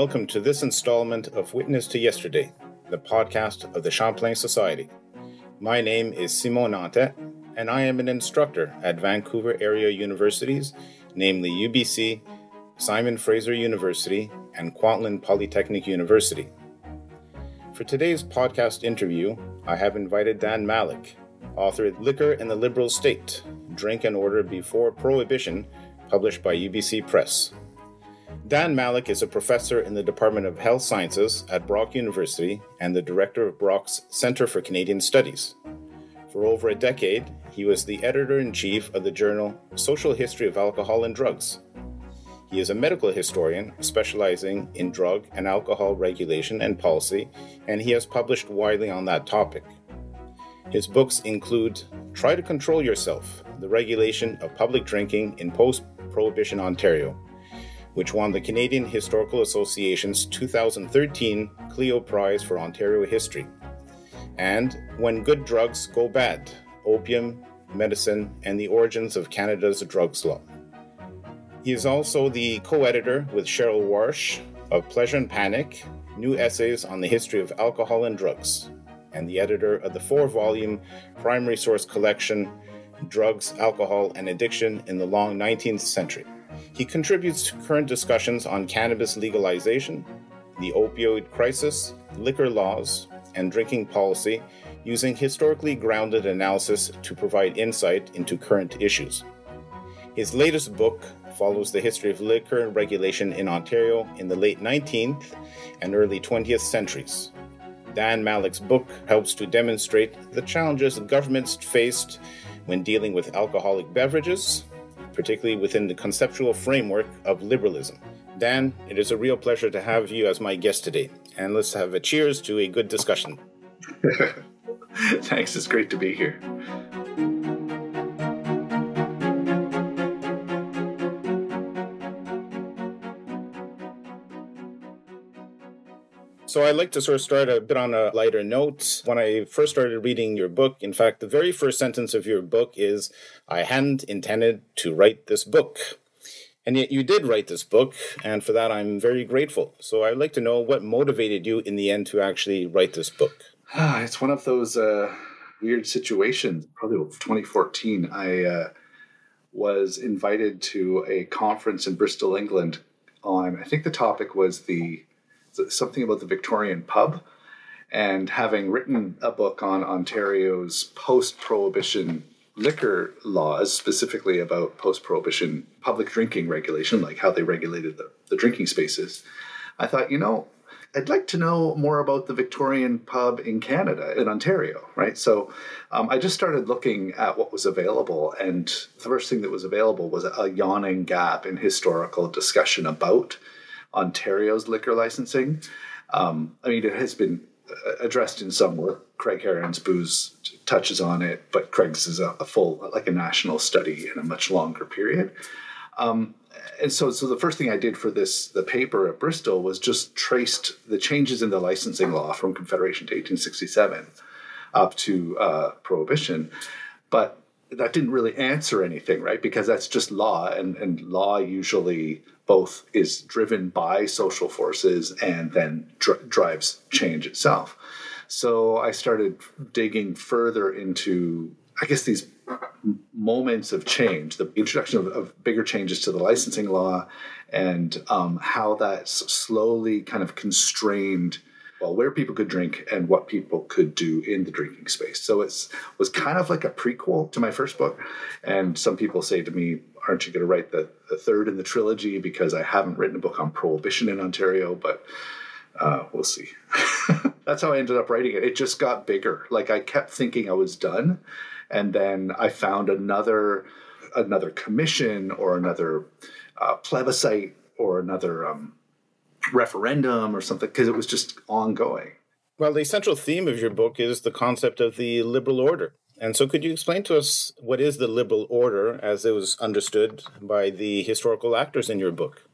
Welcome to this installment of Witness to Yesterday, the podcast of the Champlain Society. My name is Simon Nantais, and I am an instructor at Vancouver area universities, namely UBC, Simon Fraser University, and Kwantlen Polytechnic University. For today's podcast interview, I have invited Dan Malleck, author of Liquor and the Liberal State Drink and Order Before Prohibition, published by UBC Press. Dan Malleck is a professor in the Department of Health Sciences at Brock University and the director of Brock's Center for Canadian Studies. For over a decade, he was the editor in chief of the journal Social History of Alcohol and Drugs. He is a medical historian specializing in drug and alcohol regulation and policy, and he has published widely on that topic. His books include Try to Control Yourself The Regulation of Public Drinking in Post Prohibition Ontario which won the Canadian Historical Association's 2013 Clio Prize for Ontario History. And When Good Drugs Go Bad Opium, Medicine, and the Origins of Canada's Drugs Law. He is also the co editor with Cheryl Warsh of Pleasure and Panic New Essays on the History of Alcohol and Drugs, and the editor of the four volume primary source collection Drugs, Alcohol, and Addiction in the Long 19th Century. He contributes to current discussions on cannabis legalization, the opioid crisis, liquor laws, and drinking policy using historically grounded analysis to provide insight into current issues. His latest book follows the history of liquor regulation in Ontario in the late 19th and early 20th centuries. Dan Malleck's book helps to demonstrate the challenges governments faced when dealing with alcoholic beverages, particularly within the conceptual framework of liberalism. Dan, it is a real pleasure to have you as my guest today, and let's have a cheers to a good discussion. Thanks, it's great to be here. So I'd like to sort of start a bit on a lighter note. When I first started reading your book, in fact, the very first sentence of your book is, I hadn't intended to write this book. And yet you did write this book, and for that I'm very grateful. So I'd like to know what motivated you in the end to actually write this book. Ah, it's one of those uh, weird situations. Probably 2014, I uh, was invited to a conference in Bristol, England on, I think the topic was the something about the Victorian pub. And having written a book on Ontario's post prohibition liquor laws, specifically about post prohibition public drinking regulation, like how they regulated the, the drinking spaces, I thought, you know, I'd like to know more about the Victorian pub in Canada, in Ontario, right? So um, I just started looking at what was available, and the first thing that was available was a yawning gap in historical discussion about Ontario's liquor licensing. Um, I mean, it has been uh, addressed in some work. Craig Heron's booze touches on it, but Craig's is a, a full, like a national study in a much longer period. Um, and so, so the first thing I did for this, the paper at Bristol, was just traced the changes in the licensing law from Confederation to 1867 up to uh, Prohibition. But that didn't really answer anything, right? Because that's just law, and, and law usually both is driven by social forces and then dr- drives change itself. So I started digging further into, I guess, these moments of change, the introduction of, of bigger changes to the licensing law, and um, how that slowly kind of constrained well where people could drink and what people could do in the drinking space. So it was kind of like a prequel to my first book. And some people say to me aren't you going to write the, the third in the trilogy? Because i haven't written a book on prohibition in ontario but uh, we'll see. That's how i ended up writing it. It just got bigger. Like i kept thinking i was done and then i found another another commission or another uh, plebiscite or another um, referendum or something because it was just ongoing. Well, the central theme of your book is the concept of the liberal order. And so, could you explain to us what is the liberal order as it was understood by the historical actors in your book?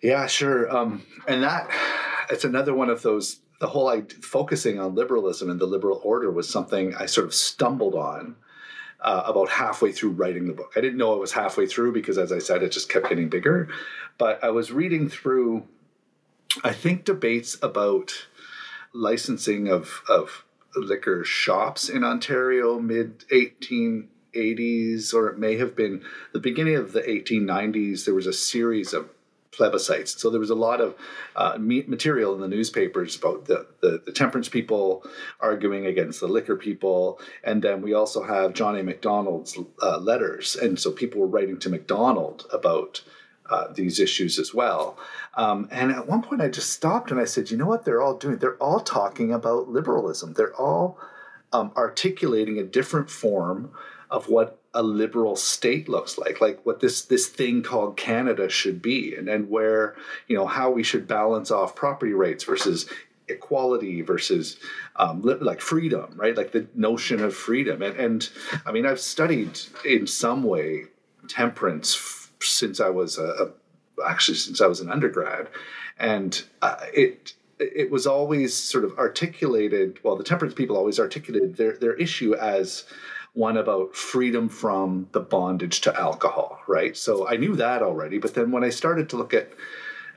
Yeah, sure. Um, and that it's another one of those. The whole idea, focusing on liberalism and the liberal order was something I sort of stumbled on uh, about halfway through writing the book. I didn't know it was halfway through because, as I said, it just kept getting bigger. But I was reading through I think debates about licensing of, of liquor shops in Ontario mid 1880s, or it may have been the beginning of the 1890s, there was a series of plebiscites. So there was a lot of uh, material in the newspapers about the, the, the, temperance people arguing against the liquor people. And then we also have John A. Uh, letters. And so people were writing to Macdonald about uh, these issues as well. Um, and at one point I just stopped and I said, you know what they're all doing? They're all talking about liberalism. They're all um, articulating a different form of what a liberal state looks like, like what this this thing called Canada should be, and and where you know how we should balance off property rights versus equality versus um, like freedom, right? Like the notion of freedom. And, and I mean, I've studied in some way temperance since I was a, a, actually since I was an undergrad, and uh, it it was always sort of articulated. Well, the temperance people always articulated their their issue as one about freedom from the bondage to alcohol, right? So I knew that already, but then when I started to look at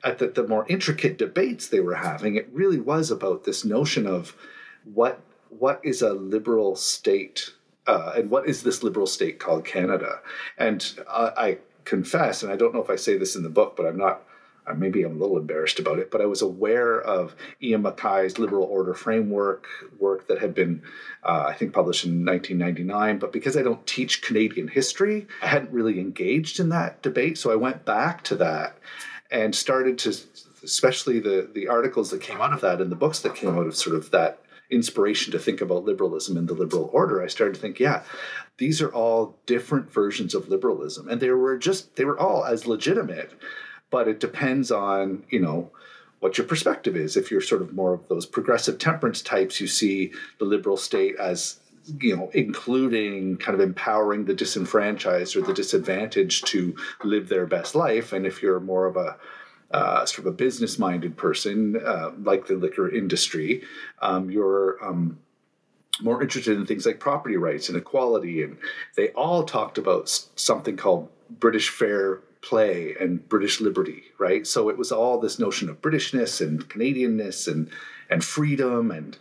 at the, the more intricate debates they were having, it really was about this notion of what what is a liberal state uh, and what is this liberal state called Canada? And uh, I confess, and I don't know if I say this in the book, but I'm not uh, maybe I'm a little embarrassed about it, but I was aware of Ian McKay's liberal order framework work that had been, uh, I think, published in 1999. But because I don't teach Canadian history, I hadn't really engaged in that debate. So I went back to that and started to, especially the the articles that came out of that and the books that came out of sort of that inspiration to think about liberalism and the liberal order, I started to think, yeah, these are all different versions of liberalism, and they were just they were all as legitimate but it depends on you know what your perspective is. If you're sort of more of those progressive temperance types, you see the liberal state as you know including kind of empowering the disenfranchised or the disadvantaged to live their best life. And if you're more of a uh, sort of a business minded person, uh, like the liquor industry, um, you're um, more interested in things like property rights and equality. And they all talked about something called British fair play and British liberty, right? So it was all this notion of Britishness and Canadianness and and freedom and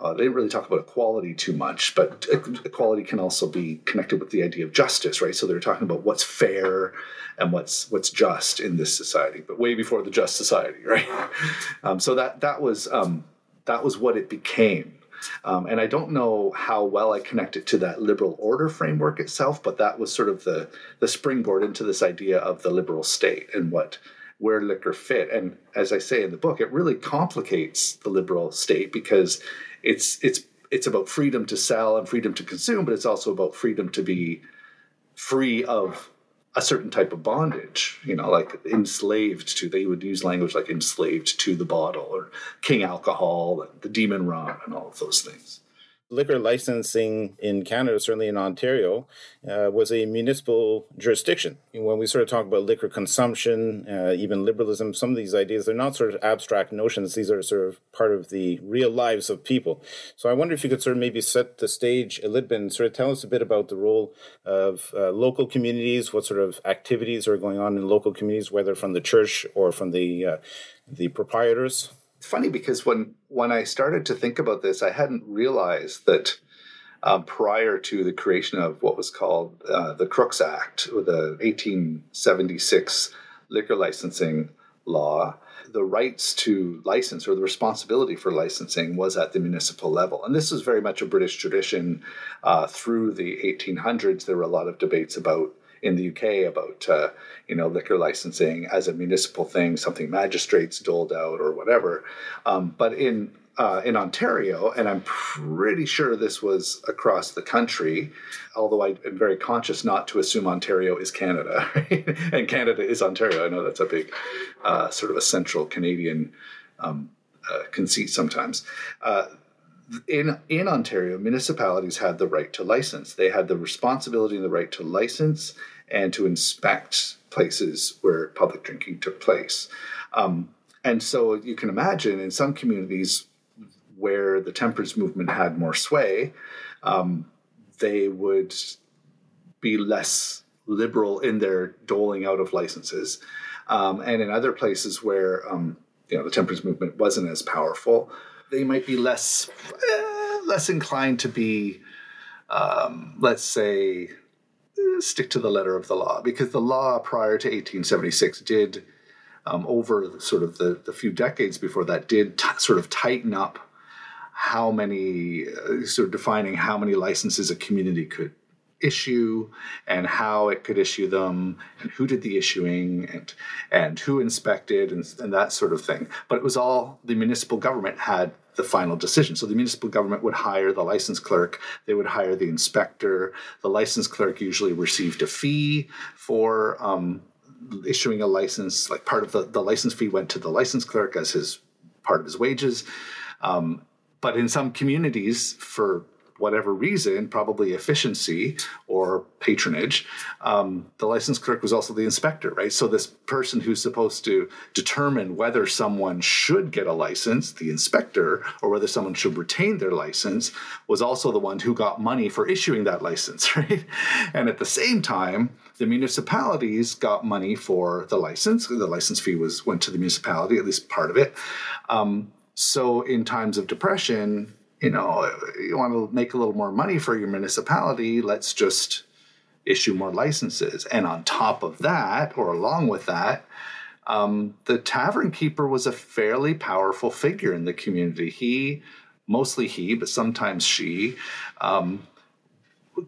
uh, they didn't really talk about equality too much, but equality can also be connected with the idea of justice, right? So they're talking about what's fair and what's what's just in this society, but way before the just society, right? Um, so that that was um, that was what it became um, and I don't know how well I connect it to that liberal order framework itself, but that was sort of the the springboard into this idea of the liberal state and what where liquor fit. And as I say in the book, it really complicates the liberal state because it's it's it's about freedom to sell and freedom to consume, but it's also about freedom to be free of a certain type of bondage, you know, like enslaved to, they would use language like enslaved to the bottle or king alcohol, and the demon rum, and all of those things liquor licensing in Canada, certainly in Ontario, uh, was a municipal jurisdiction. When we sort of talk about liquor consumption, uh, even liberalism, some of these ideas, they're not sort of abstract notions. These are sort of part of the real lives of people. So I wonder if you could sort of maybe set the stage a little bit and sort of tell us a bit about the role of uh, local communities, what sort of activities are going on in local communities, whether from the church or from the uh, the proprietors funny because when when I started to think about this, I hadn't realized that um, prior to the creation of what was called uh, the Crooks Act, or the 1876 liquor licensing law, the rights to license or the responsibility for licensing was at the municipal level. And this was very much a British tradition. Uh, through the 1800s, there were a lot of debates about in the UK about uh, you know liquor licensing as a municipal thing, something magistrates doled out or whatever. Um, but in uh, in Ontario, and I'm pretty sure this was across the country, although I am very conscious not to assume Ontario is Canada, right? and Canada is Ontario. I know that's a big uh, sort of a central Canadian um, uh, conceit sometimes. In in Ontario, municipalities had the right to license. They had the responsibility and the right to license and to inspect places where public drinking took place. Um, and so you can imagine in some communities where the temperance movement had more sway, um, they would be less liberal in their doling out of licenses. Um, and in other places where um, you know the temperance movement wasn't as powerful, they might be less eh, less inclined to be, um, let's say, eh, stick to the letter of the law because the law prior to 1876 did. Um, over sort of the, the few decades before that, did t- sort of tighten up how many, uh, sort of defining how many licenses a community could issue and how it could issue them and who did the issuing and and who inspected and, and that sort of thing. But it was all the municipal government had the final decision. So the municipal government would hire the license clerk. They would hire the inspector. The license clerk usually received a fee for um, issuing a license. Like part of the, the license fee went to the license clerk as his part of his wages. Um, but in some communities for whatever reason, probably efficiency or patronage, um, the license clerk was also the inspector, right? So this person who's supposed to determine whether someone should get a license, the inspector, or whether someone should retain their license, was also the one who got money for issuing that license, right? And at the same time, the municipalities got money for the license. The license fee was went to the municipality, at least part of it. Um, so in times of depression, you know, you want to make a little more money for your municipality, let's just issue more licenses. And on top of that, or along with that, um, the tavern keeper was a fairly powerful figure in the community. He, mostly he, but sometimes she, um,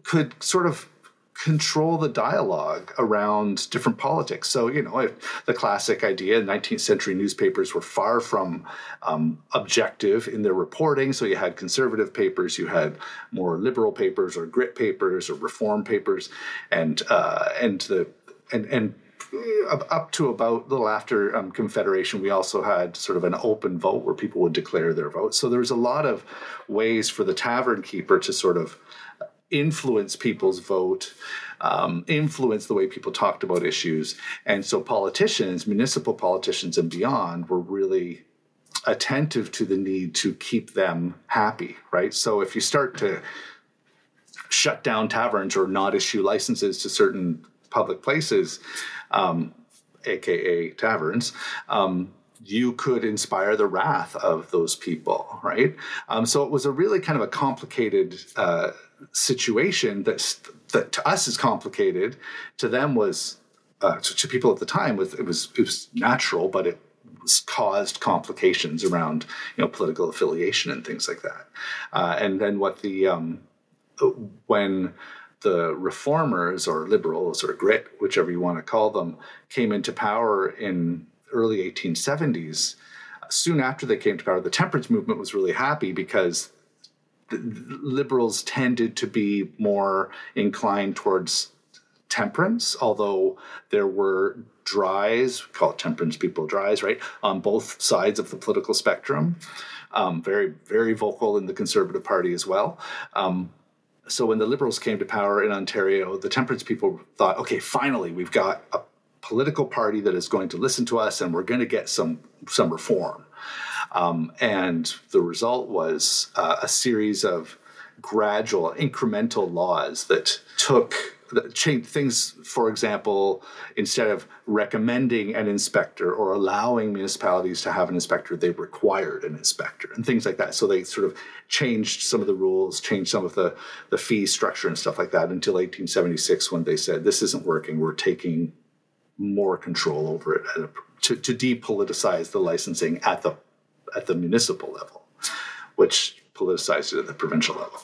could sort of control the dialogue around different politics. So, you know, the classic idea 19th century newspapers were far from um, objective in their reporting. So, you had conservative papers, you had more liberal papers, or grit papers, or reform papers, and uh, and the and and up to about a little after um, Confederation, we also had sort of an open vote where people would declare their vote. So there was a lot of ways for the tavern keeper to sort of influence people's vote, um, influence the way people talked about issues. And so politicians, municipal politicians and beyond, were really attentive to the need to keep them happy, right? So if you start to shut down taverns or not issue licenses to certain public places, um, aka taverns, um, you could inspire the wrath of those people, right? Um, so it was a really kind of a complicated uh, situation that that to us is complicated, to them was uh, to, to, people at the time was it was it was natural, but it was caused complications around you know political affiliation and things like that. Uh, and then what the um, when the reformers or liberals or grit, whichever you want to call them, came into power in early 1870s. Soon after they came to power, the temperance movement was really happy because liberals tended to be more inclined towards temperance, although there were dries, call it temperance people dries, right, on both sides of the political spectrum. Um, very, very vocal in the Conservative Party as well. Um, so when the Liberals came to power in Ontario, the temperance people thought, okay, finally, we've got a political party that is going to listen to us, and we're going to get some some reform. Um, and the result was uh, a series of gradual, incremental laws that took changed things. For example, instead of recommending an inspector or allowing municipalities to have an inspector, they required an inspector and things like that. So they sort of changed some of the rules, changed some of the the fee structure and stuff like that until 1876 when they said this isn't working. We're taking more control over it to, to depoliticize the licensing at the at the municipal level, which politicized it at the provincial level.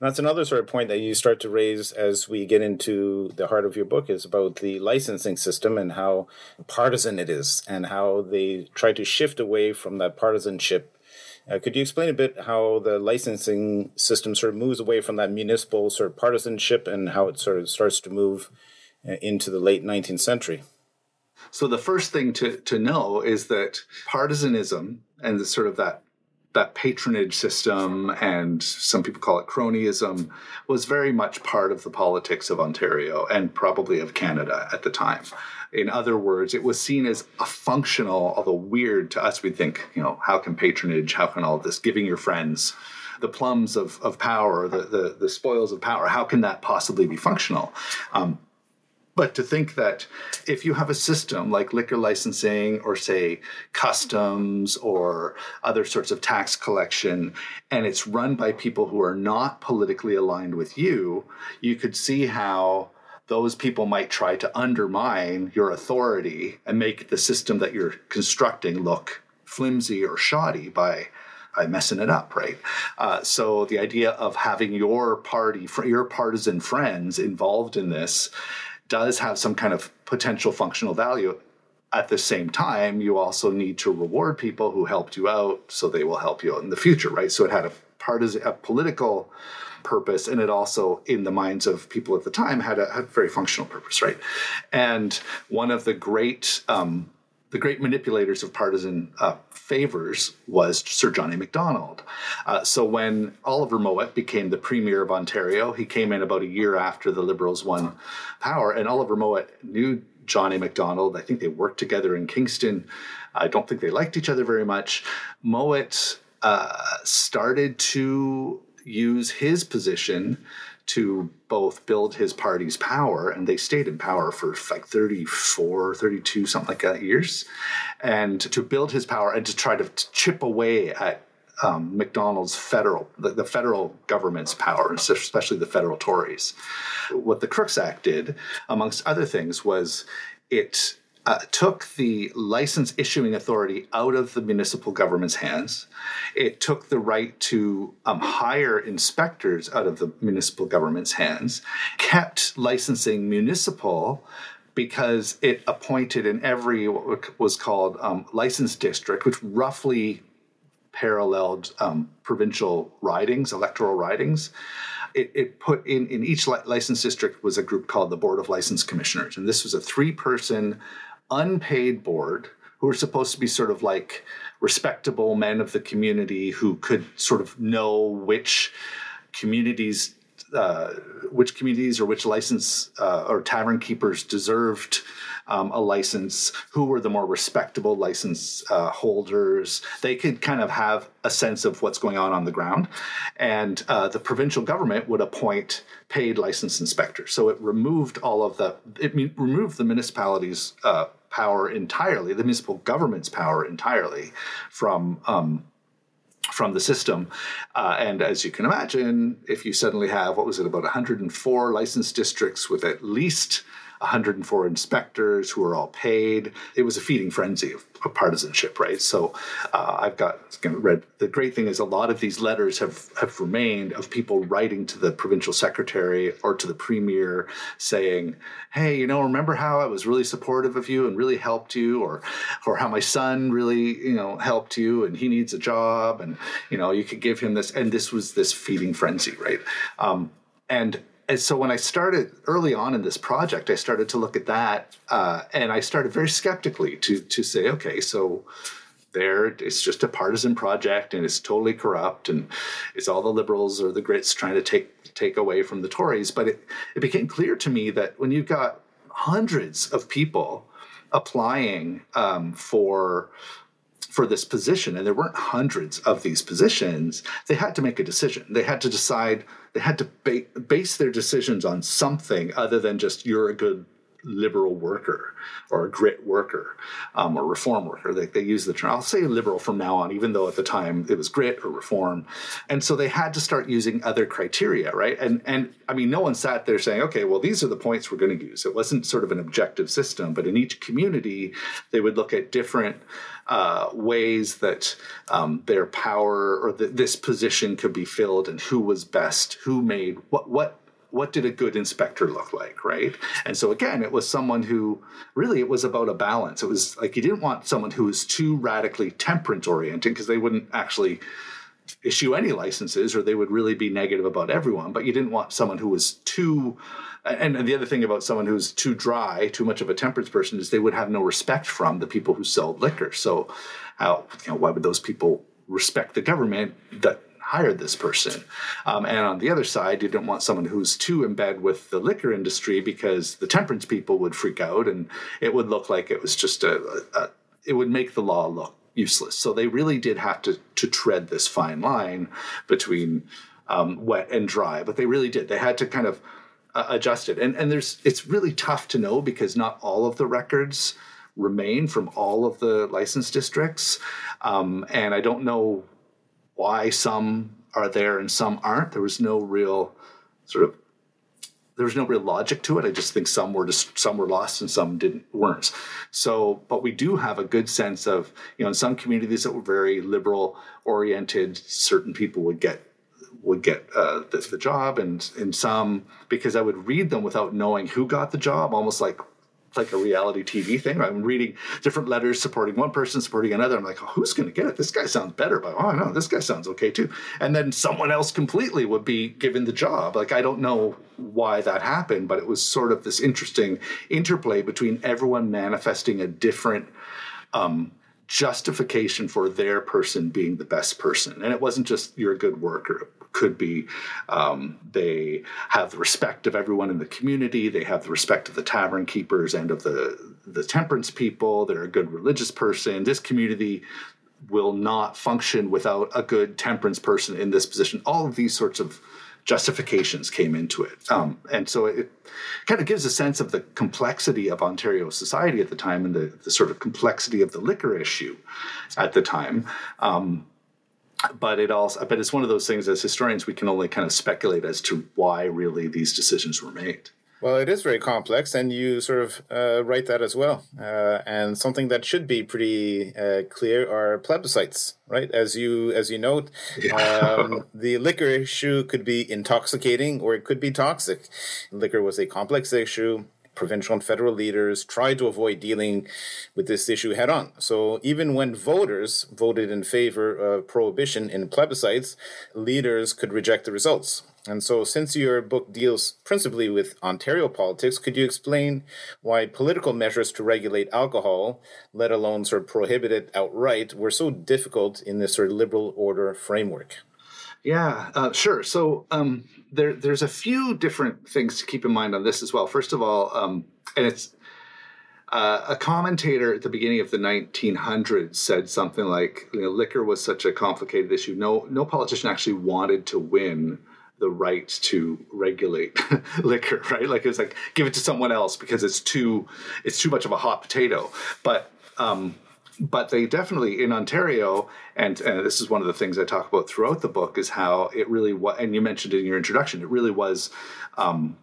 That's another sort of point that you start to raise as we get into the heart of your book is about the licensing system and how partisan it is and how they try to shift away from that partisanship. Uh, could you explain a bit how the licensing system sort of moves away from that municipal sort of partisanship and how it sort of starts to move uh, into the late 19th century? So the first thing to, to know is that partisanism and the sort of that that patronage system and some people call it cronyism was very much part of the politics of Ontario and probably of Canada at the time. In other words, it was seen as a functional, although weird to us, we think, you know, how can patronage, how can all this giving your friends the plums of, of power, the, the, the spoils of power, how can that possibly be functional? Um, But to think that if you have a system like liquor licensing or, say, customs or other sorts of tax collection, and it's run by people who are not politically aligned with you, you could see how those people might try to undermine your authority and make the system that you're constructing look flimsy or shoddy by by messing it up, right? Uh, so the idea of having your party, your partisan friends involved in this does have some kind of potential functional value. At the same time, you also need to reward people who helped you out so they will help you out in the future, right? So it had a partisan, a political purpose, and it also, in the minds of people at the time, had a, had a very functional purpose, right? And one of the great um, the great manipulators of partisan uh, favors was Sir John A. Macdonald. Uh, so when Oliver Mowat became the Premier of Ontario, he came in about a year after the Liberals won power, and Oliver Mowat knew John A. Macdonald. I think they worked together in Kingston. I don't think they liked each other very much. Mowat uh, started to use his position to both build his party's power, and they stayed in power for like 34, 32, something like that years, and to build his power and to try to chip away at um, Macdonald's federal, the, the, federal government's power, especially the federal Tories. What the Crooks Act did, amongst other things, was it uh, took the license issuing authority out of the municipal government's hands. It took the right to um, hire inspectors out of the municipal government's hands, kept licensing municipal because it appointed in every what was called um, license district, which roughly paralleled um, provincial ridings, electoral ridings. It, it, put in in each license district was a group called the Board of License Commissioners, and this was a three person unpaid board who are supposed to be sort of like respectable men of the community who could sort of know which communities uh, which communities or which license uh, or tavern keepers deserved um, a license, who were the more respectable license uh, holders. They could kind of have a sense of what's going on on the ground. And uh, the provincial government would appoint paid license inspectors. So it removed all of the, it removed the municipalities' uh, power entirely, the municipal government's power entirely from um, from the system. Uh, and as you can imagine, if you suddenly have what was it about 104 licensed districts with at least 104 inspectors who are all paid. It was a feeding frenzy of, partisanship, right? So uh, I've got read. The great thing is a lot of these letters have have remained of people writing to the provincial secretary or to the premier saying, "Hey, you know, remember how I was really supportive of you and really helped you, or or how my son really you know helped you and he needs a job and you know you could give him this." And this was this feeding frenzy, right? Um, and and so when I started early on in this project, I started to look at that, uh, and I started very skeptically to to say, okay, so there it's just a partisan project, and it's totally corrupt, and it's all the liberals or the Grits trying to take take away from the Tories. But it it became clear to me that when you've got hundreds of people applying um, for for this position, and there weren't hundreds of these positions, they had to make a decision. They had to decide, they had to ba- base their decisions on something other than just you're a good liberal worker or a grit worker um, or reform worker. They, they use the term, I'll say liberal from now on, even though at the time it was grit or reform. And so they had to start using other criteria, right? And, and I mean, no one sat there saying, okay, well, these are the points we're going to use. It wasn't sort of an objective system, but in each community, they would look at different uh, ways that um, their power or this position could be filled and who was best, who made what, what what did a good inspector look like, right? And so again, it was someone who really it was about a balance. It was like you didn't want someone who was too radically temperance oriented because they wouldn't actually issue any licenses or they would really be negative about everyone. But you didn't want someone who was too and, the other thing about someone who's too dry, too much of a temperance person, is they would have no respect from the people who sell liquor. So, how you know why would those people respect the government that hired this person. Um, and on the other side, you don't want someone who's too in bed with the liquor industry because the temperance people would freak out and it would look like it was just a, a, it would make the law look useless. So they really did have to to tread this fine line between um, wet and dry. But they really did. They had to kind of uh, it. And and there's it's really tough to know because not all of the records remain from all of the licensed districts, um, and I don't know why some are there and some aren't. There was no real sort of there was no real logic to it. I just think some were just some were lost and some didn't weren't. So, but we do have a good sense of you know in some communities that were very liberal oriented, certain people would get would get uh, the, the job, and in some because I would read them without knowing who got the job, almost like like a reality TV thing. I'm reading different letters supporting one person, supporting another. I'm like, oh, who's going to get it? This guy sounds better, but oh no, this guy sounds okay too. And then someone else completely would be given the job. Like I don't know why that happened, but it was sort of this interesting interplay between everyone manifesting a different um, justification for their person being the best person. And it wasn't just you're a good worker It could be um, they have the respect of everyone in the community they have the respect of the tavern keepers and of the the temperance people they're a good religious person this community will not function without a good temperance person in this position all of these sorts of justifications came into it. Um, and so it kind of gives a sense of the complexity of ontario society at the time and the, the sort of complexity of the liquor issue at the time. Um, but it also but it's one of those things as historians we can only kind of speculate as to why really these decisions were made well it is very complex and you sort of uh, write that as well uh, and something that should be pretty uh, clear are plebiscites right as you as you note yeah. um, the liquor issue could be intoxicating or it could be toxic liquor was a complex issue provincial and federal leaders tried to avoid dealing with this issue head on. So even when voters voted in favor of prohibition in plebiscites, leaders could reject the results. And so, since your book deals principally with Ontario politics, could you explain why political measures to regulate alcohol, let alone sort of prohibit it outright, were so difficult in this sort of liberal order framework? Yeah, uh, sure. So um, there, there's a few different things to keep in mind on this as well. First of all, um, and it's uh, a commentator at the beginning of the 1900s said something like, you know, "Liquor was such a complicated issue. No, no politician actually wanted to win." The right to regulate liquor, right? Like it's like give it to someone else because it's too it's too much of a hot potato. But um, but they definitely in Ontario, and, and this is one of the things I talk about throughout the book, is how it really was. And you mentioned in your introduction, it really was um,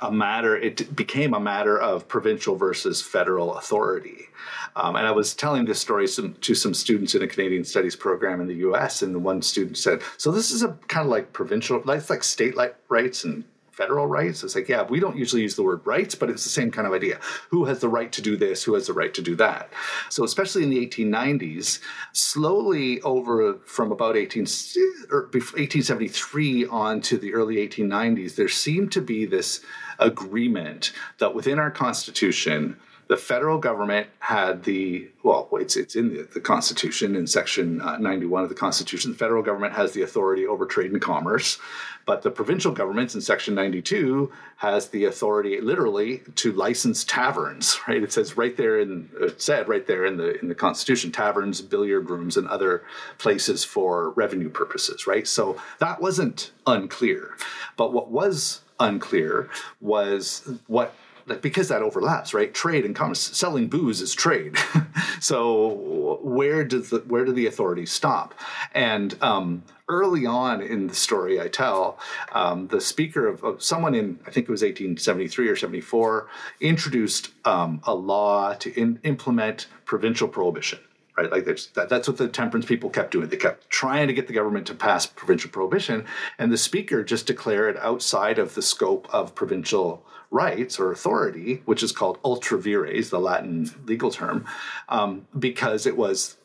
a matter. It became a matter of provincial versus federal authority. Um, and I was telling this story some, to some students in a Canadian Studies program in the U.S. And one student said, "So this is a kind of like provincial, like, like state rights and federal rights. It's like, yeah, we don't usually use the word rights, but it's the same kind of idea. Who has the right to do this? Who has the right to do that? So, especially in the 1890s, slowly over from about 18, 1873 on to the early 1890s, there seemed to be this agreement that within our Constitution, the federal government had the well it's it's in the, the constitution in section uh, 91 of the constitution the federal government has the authority over trade and commerce but the provincial governments in section 92 has the authority literally to license taverns right? It says right there in it said right there in the in the constitution taverns billiard rooms and other places for revenue purposes right? So that wasn't unclear but what was unclear was what like because that overlaps, right? Trade and commerce, selling booze is trade. so where does the where do the authorities stop? And um, early on in the story I tell, um, the speaker of, of, someone in I think it was 1873 or 74 introduced um, a law to in, implement provincial prohibition right? Like that, that's what the temperance people kept doing. They kept trying to get the government to pass provincial prohibition, and the speaker just declared it outside of the scope of provincial rights or authority, which is called ultra vires, the Latin legal term, um, because it was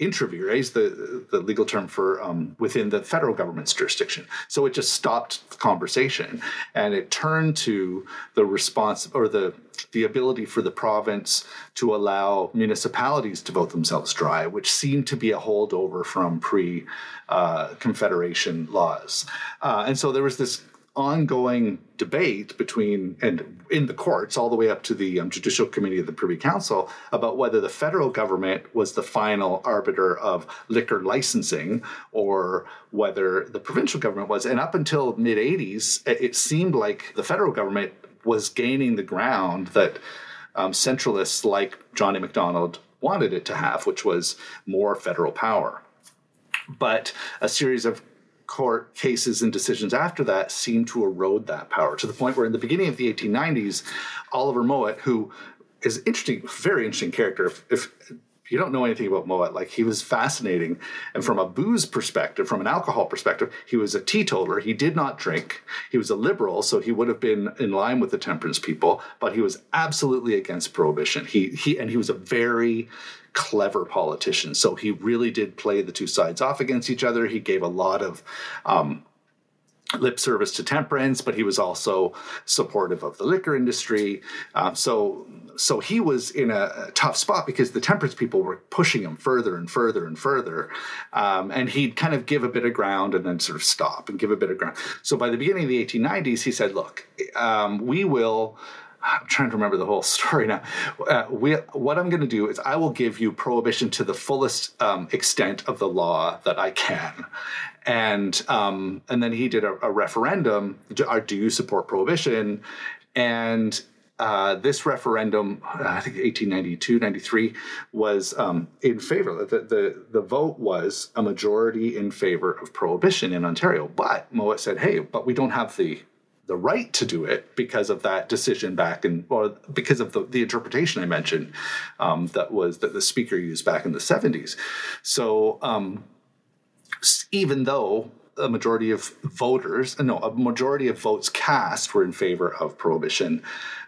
intra vires, the, the legal term for um, within the federal government's jurisdiction. So it just stopped the conversation and it turned to the response or the the ability for the province to allow municipalities to vote themselves dry, which seemed to be a holdover from pre uh, Confederation laws. Uh, and so there was this ongoing debate between and in the courts all the way up to the um, judicial committee of the privy council about whether the federal government was the final arbiter of liquor licensing or whether the provincial government was. And up until mid 80s it seemed like the federal government was gaining the ground that um, centralists like John A. Macdonald wanted it to have which was more federal power. But a series of court cases and decisions after that seem to erode that power to the point where in the beginning of the 1890s, Oliver Mowat, who is interesting, very interesting character. If, if you don't know anything about Mowat, like he was fascinating. And from a booze perspective, from an alcohol perspective, he was a teetotaler. He did not drink. He was a liberal, so he would have been in line with the temperance people, but he was absolutely against prohibition. He he and he was a very clever politician. So he really did play the two sides off against each other. He gave a lot of um, lip service to temperance, but he was also supportive of the liquor industry. Um, so, so he was in a, tough spot because the temperance people were pushing him further and further and further, um, and he'd kind of give a bit of ground and then sort of stop and give a bit of ground. So, by the beginning of the 1890s, he said, "Look, um, we will." I'm trying to remember the whole story now. Uh, we, what I'm going to do is I will give you prohibition to the fullest um, extent of the law that I can, and um, and then he did a, a referendum. Do, uh, you support prohibition? And uh, this referendum, I think 1892, 93, was um, in favor. The, the, the vote was a majority in favor of prohibition in Ontario. But Mowat said, hey, but we don't have the the right to do it because of that decision back in, or because of the, the interpretation I mentioned um, that was that the speaker used back in the 70s. So um, even though a majority of voters, no, a majority of votes cast were in favor of prohibition.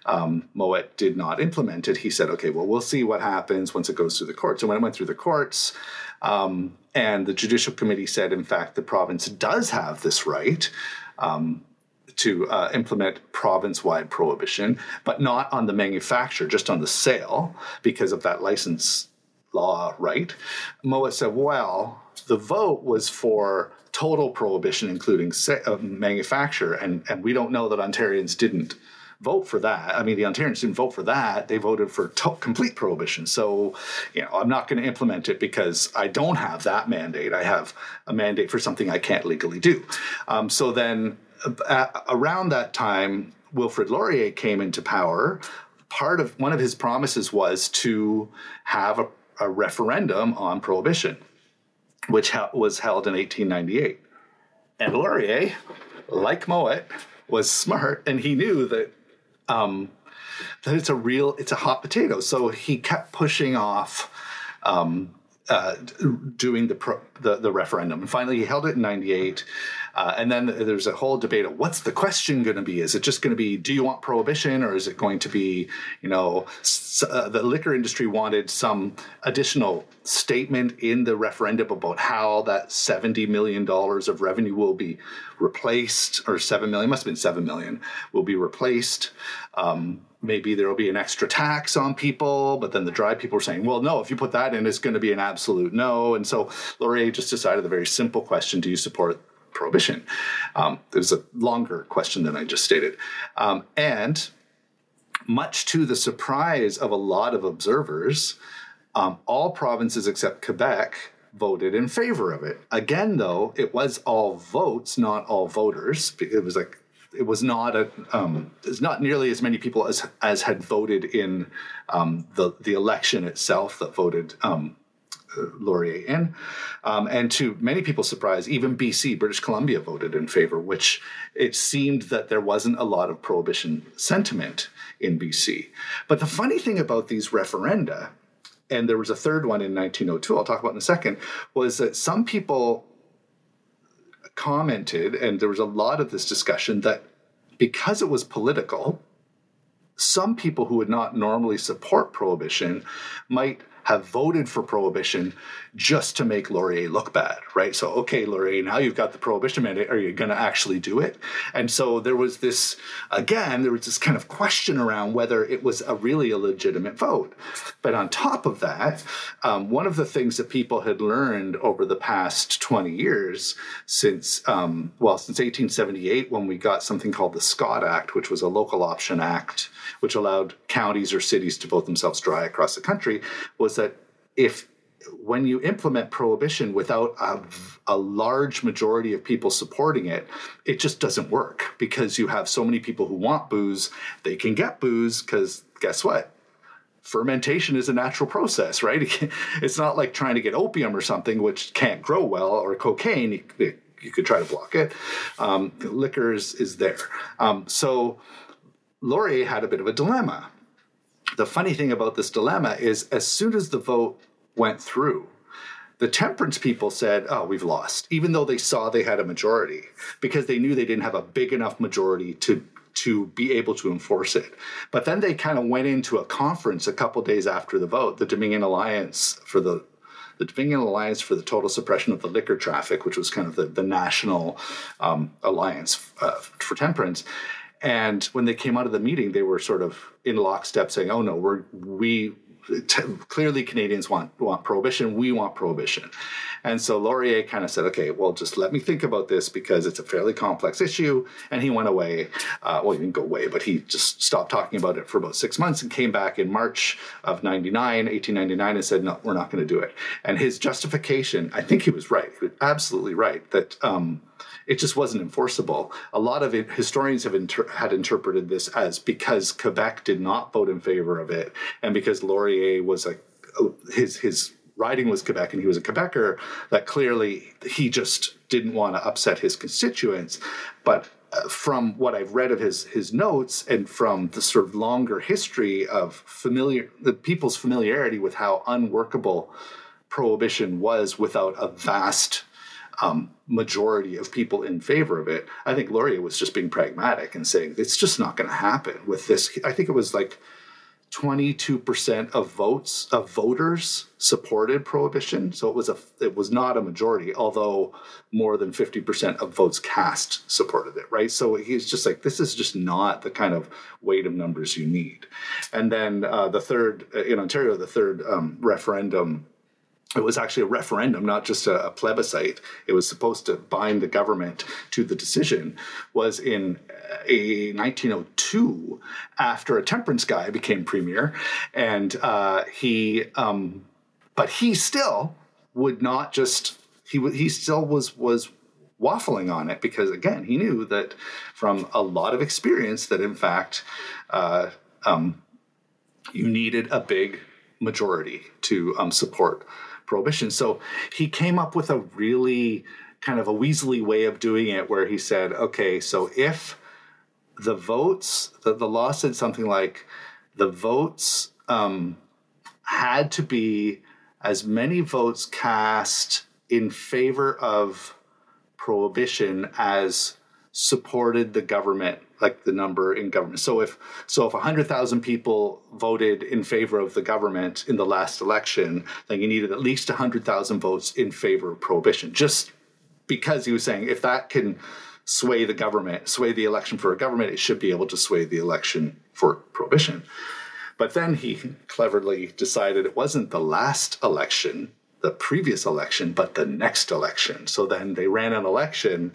Um, Mowat did not implement it. He said, okay, well, we'll see what happens once it goes through the courts. And when it went through the courts, um, and the Judicial Committee said, in fact, the province does have this right. Um, to uh, implement province wide prohibition, but not on the manufacture, just on the sale because of that license law right. Mowat said, well, the vote was for total prohibition, including sa- uh, manufacture, and, and we don't know that Ontarians didn't vote for that. I mean, the Ontarians didn't vote for that. They voted for to- complete prohibition. So, you know, I'm not going to implement it because I don't have that mandate. I have a mandate for something I can't legally do. Um, so then around that time, Wilfrid Laurier came into power. Part of one of his promises was to have a, a referendum on prohibition, which ha- was held in 1898. And Laurier, like Mowat, was smart, and he knew that um, that it's a real, it's a hot potato. So he kept pushing off um, uh, doing the, pro, the, the referendum, and finally he held it in '98. Uh, and then there's a whole debate of what's the question going to be? Is it just going to be, do you want prohibition, or is it going to be, you know, uh, the liquor industry wanted some additional statement in the referendum about how that seventy million dollars of revenue will be replaced, or seven million, must have been seven million, will be replaced. Um, maybe there will be an extra tax on people, but then the dry people are saying, well, no, if you put that in, it's going to be an absolute no. And so Laurier just decided the very simple question do you support prohibition? Um, there's a longer question than I just stated. Um, and much to the surprise of a lot of observers, um, all provinces except Quebec voted in favor of it. Again, though, it was all votes, not all voters. It was like it was not a um, it's not nearly as many people as as had voted in um, the the election itself that voted um, Laurier in. Um, and to many people's surprise, even BC, British Columbia, voted in favor, which it seemed that there wasn't a lot of prohibition sentiment in BC. But the funny thing about these referenda, and there was a third one in 1902, I'll talk about in a second, was that some people commented, and there was a lot of this discussion, that because it was political, some people who would not normally support prohibition might have voted for prohibition just to make Laurier look bad, right? So, okay, Laurier, now you've got the prohibition mandate. Are you going to actually do it? And so there was this, again, there was this kind of question around whether it was a really a legitimate vote. But on top of that, um, one of the things that people had learned over the past 20 years since, um, well, since 1878, when we got something called the Scott Act, which was a local option act, which allowed counties or cities to vote themselves dry across the country, was that if when you implement prohibition without a, a, large majority of people supporting it, it just doesn't work because you have so many people who want booze. They can get booze because guess what? Fermentation is a natural process, right? It's not like trying to get opium or something which can't grow well or cocaine. You, you could try to block it. Um, liquor is, is there. Um, so Laurier had a bit of a dilemma. The funny thing about this dilemma is, as soon as the vote went through, the temperance people said, Oh, we've lost, even though they saw they had a majority, because they knew they didn't have a big enough majority to to be able to enforce it. But then they kind of went into a conference a couple days after the vote, the Dominion Alliance for the the Dominion Alliance for the Total Suppression of the Liquor Traffic, which was kind of the, the national um, alliance uh, for temperance. And when they came out of the meeting, they were sort of in lockstep saying, "Oh no, we're we T- clearly Canadians want want prohibition. We want prohibition, and so Laurier kind of said, "Okay, well, just let me think about this because it's a fairly complex issue." And he went away. Uh, well, he didn't go away, but he just stopped talking about it for about six months and came back in March of 99, 1899, and said, "No, we're not going to do it." And his justification, I think he was right. He was absolutely right that. Um, it just wasn't enforceable. A lot of it, historians have inter- had interpreted this as because Quebec did not vote in favor of it, and because Laurier was a his his riding was Quebec and he was a Quebecer, that clearly he just didn't want to upset his constituents. But uh, from what I've read of his his notes and from the sort of longer history of familiar the people's familiarity with how unworkable prohibition was without a vast um, majority of people in favor of it. I think Laurier was just being pragmatic and saying it's just not going to happen with this. I think it was like 22% of votes of voters supported prohibition so it was a it was not a majority although more than 50% of votes cast supported it right so he's just like this is just not the kind of weight of numbers you need and then uh, the third in ontario the third um, referendum it was actually a referendum, not just a, a, plebiscite. It was supposed to bind the government to the decision. Was in a 1902 after a temperance guy became premier, and uh, he, um, but he still would not just he he still was was waffling on it because again he knew that from a lot of experience that in fact uh, um, you needed a big majority to um, support prohibition. So he came up with a really kind of a weaselly way of doing it where he said, okay, so if the votes, the, the law said something like the votes um, had to be as many votes cast in favor of prohibition as supported the government like the number in government. So if so if 100,000 people voted in favor of the government in the last election, then you needed at least 100,000 votes in favor of prohibition. Just because he was saying if that can sway the government, sway the election for a government, it should be able to sway the election for prohibition. But then he cleverly decided it wasn't the last election, the previous election, but the next election. So then they ran an election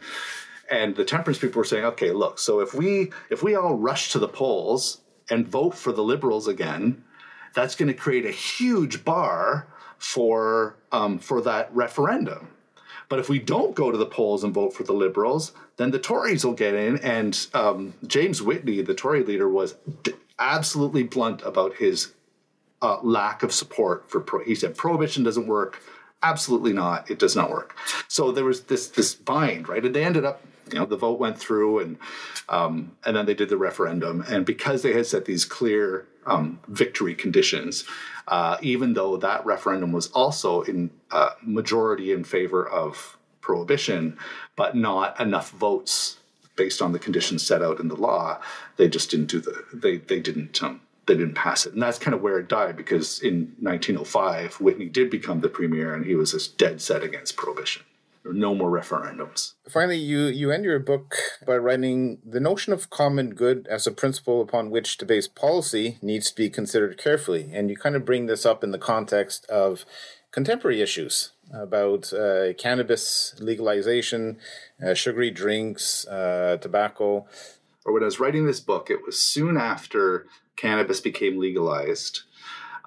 and the temperance people were saying, okay, look, so if we if we all rush to the polls and vote for the liberals again, that's going to create a huge bar for um, for that referendum. But if we don't go to the polls and vote for the liberals, then the Tories will get in. And um, James Whitney, the Tory leader, was d- absolutely blunt about his uh, lack of support for. Pro- he said prohibition doesn't work. Absolutely not. It does not work. So there was this this bind, right? And they ended up you know the vote went through and um, and then they did the referendum and because they had set these clear um, victory conditions uh, even though that referendum was also in uh, majority in favor of prohibition but not enough votes based on the conditions set out in the law they just didn't do the they they didn't um, they didn't pass it. And that's kind of where it died because in 1905, Whitney did become the premier and he was just dead set against prohibition. No more referendums. Finally, you, you end your book by writing the notion of common good as a principle upon which to base policy needs to be considered carefully. And you kind of bring this up in the context of contemporary issues about uh, cannabis legalization, uh, sugary drinks, uh, tobacco. Or when I was writing this book, it was soon after cannabis became legalized.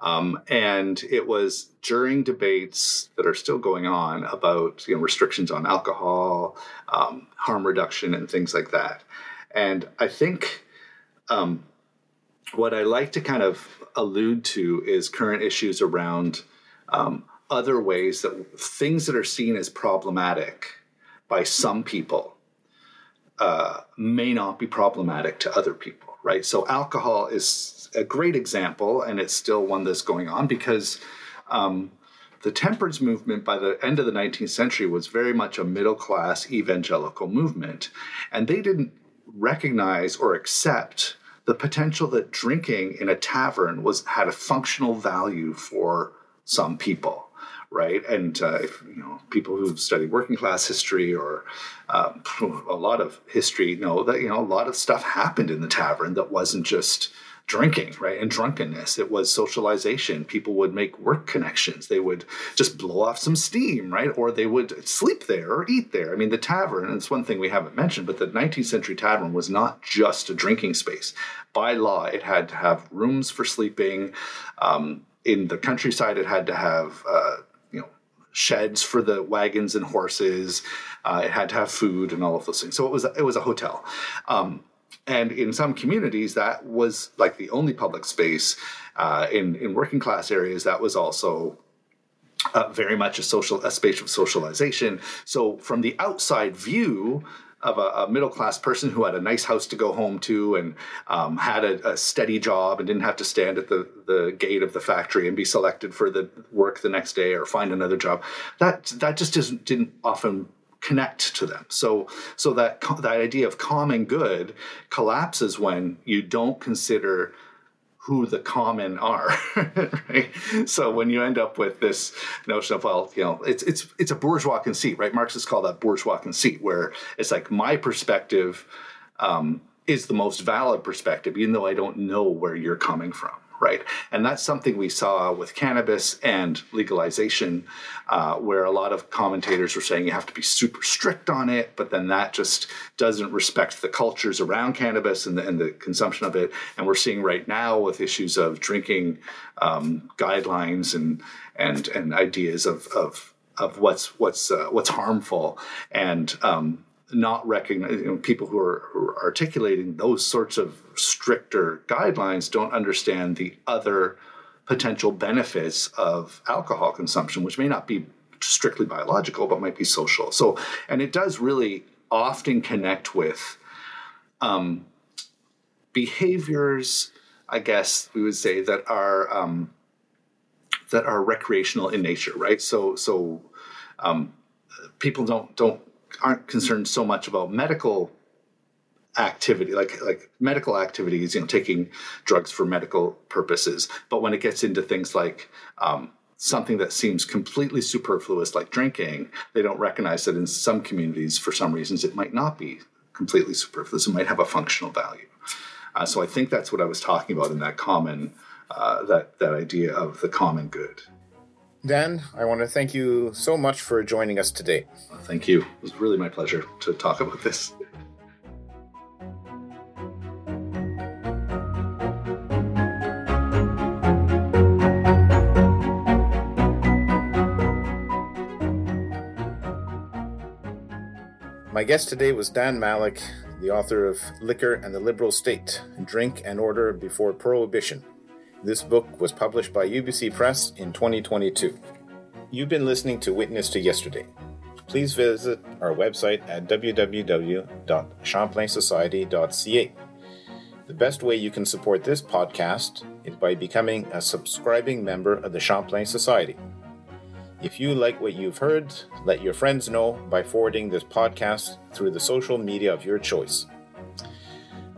Um, and it was during debates that are still going on about you know, restrictions on alcohol, um, harm reduction, and things like that. And I think um, what I like to kind of allude to is current issues around um, other ways that things that are seen as problematic by some people uh, may not be problematic to other people, right? So alcohol is a great example, and it's still one that's going on because um, the temperance movement by the end of the 19th century was very much a middle class evangelical movement, and they didn't recognize or accept the potential that drinking in a tavern was had a functional value for some people right? And uh, if, you know, people who've studied working class history or um, a lot of history know that you know a lot of stuff happened in the tavern that wasn't just drinking, right? And drunkenness. It was socialization. People would make work connections. They would just blow off some steam, right? Or they would sleep there or eat there. I mean, the tavern, and it's one thing we haven't mentioned, but the 19th century tavern was not just a drinking space. By law, it had to have rooms for sleeping. Um, in the countryside, it had to have uh, sheds for the wagons and horses. Uh, it had to have food and all of those things. So it was it was a hotel. Um, and in some communities, that was like the only public space. Uh, in in working class areas, that was also uh, very much a social a space of socialization. So from the outside view, of a, a, middle class person who had a nice house to go home to and um, had a, a, steady job and didn't have to stand at the, the gate of the factory and be selected for the work the next day or find another job. That that just isn't, didn't often connect to them. So so that that idea of common good collapses when you don't consider who the common are right? So when you end up with this notion of well you know it's it's it's a bourgeois conceit right? Marxists call that bourgeois conceit where it's like my perspective um, is the most valid perspective even though i don't know where you're coming from right? And that's something we saw with cannabis and legalization, uh, where a lot of commentators were saying you have to be super strict on it, but then that just doesn't respect the cultures around cannabis and the, and the consumption of it. And we're seeing right now with issues of drinking um, guidelines and and and ideas of of of what's what's uh, what's harmful and um, not recognizing you know, people who are, who are, articulating those sorts of stricter guidelines don't understand the other potential benefits of alcohol consumption, which may not be strictly biological, but might be social. So, and it does really often connect with um, behaviors, I guess we would say, that are um, that are recreational in nature, right? So, so um, people don't don't aren't concerned so much about medical activity like like medical activities you know taking drugs for medical purposes. But when it gets into things like um, something that seems completely superfluous like drinking they don't recognize that in some communities for some reasons it might not be completely superfluous. It might have a functional value. Uh, so i think that's what i was talking about in that common uh, that that idea of the common good Dan, I want to thank you so much for joining us today. Thank you. It was really my pleasure to talk about this. My guest today was Dan Malleck, the author of Liquor and the Liberal State Drink and Order Before Prohibition. This book was published by UBC Press in 2022. You've been listening to Witness to Yesterday. Please visit our website at www.champlainsociety.ca. The best way you can support this podcast is by becoming a subscribing member of the Champlain Society. If you like what you've heard, let your friends know by forwarding this podcast through the social media of your choice.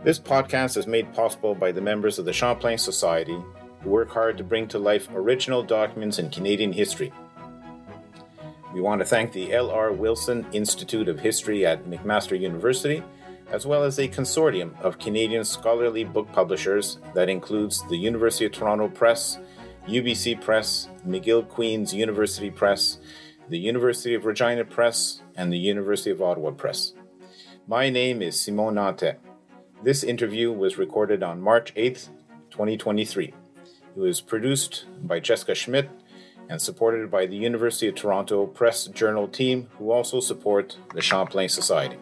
This podcast is made possible by the members of the Champlain Society who work hard to bring to life original documents in Canadian history. We want to thank the L.R. Wilson Institute of History at McMaster University, as well as a consortium of Canadian scholarly book publishers that includes the University of Toronto Press, UBC Press, McGill Queen's University Press, the University of Regina Press, and the University of Ottawa Press. My name is Simon Nantais. This interview was recorded on March 8th, 2023. It was produced by Jessica Schmidt and supported by the University of Toronto Press Journal team, who also support the Champlain Society.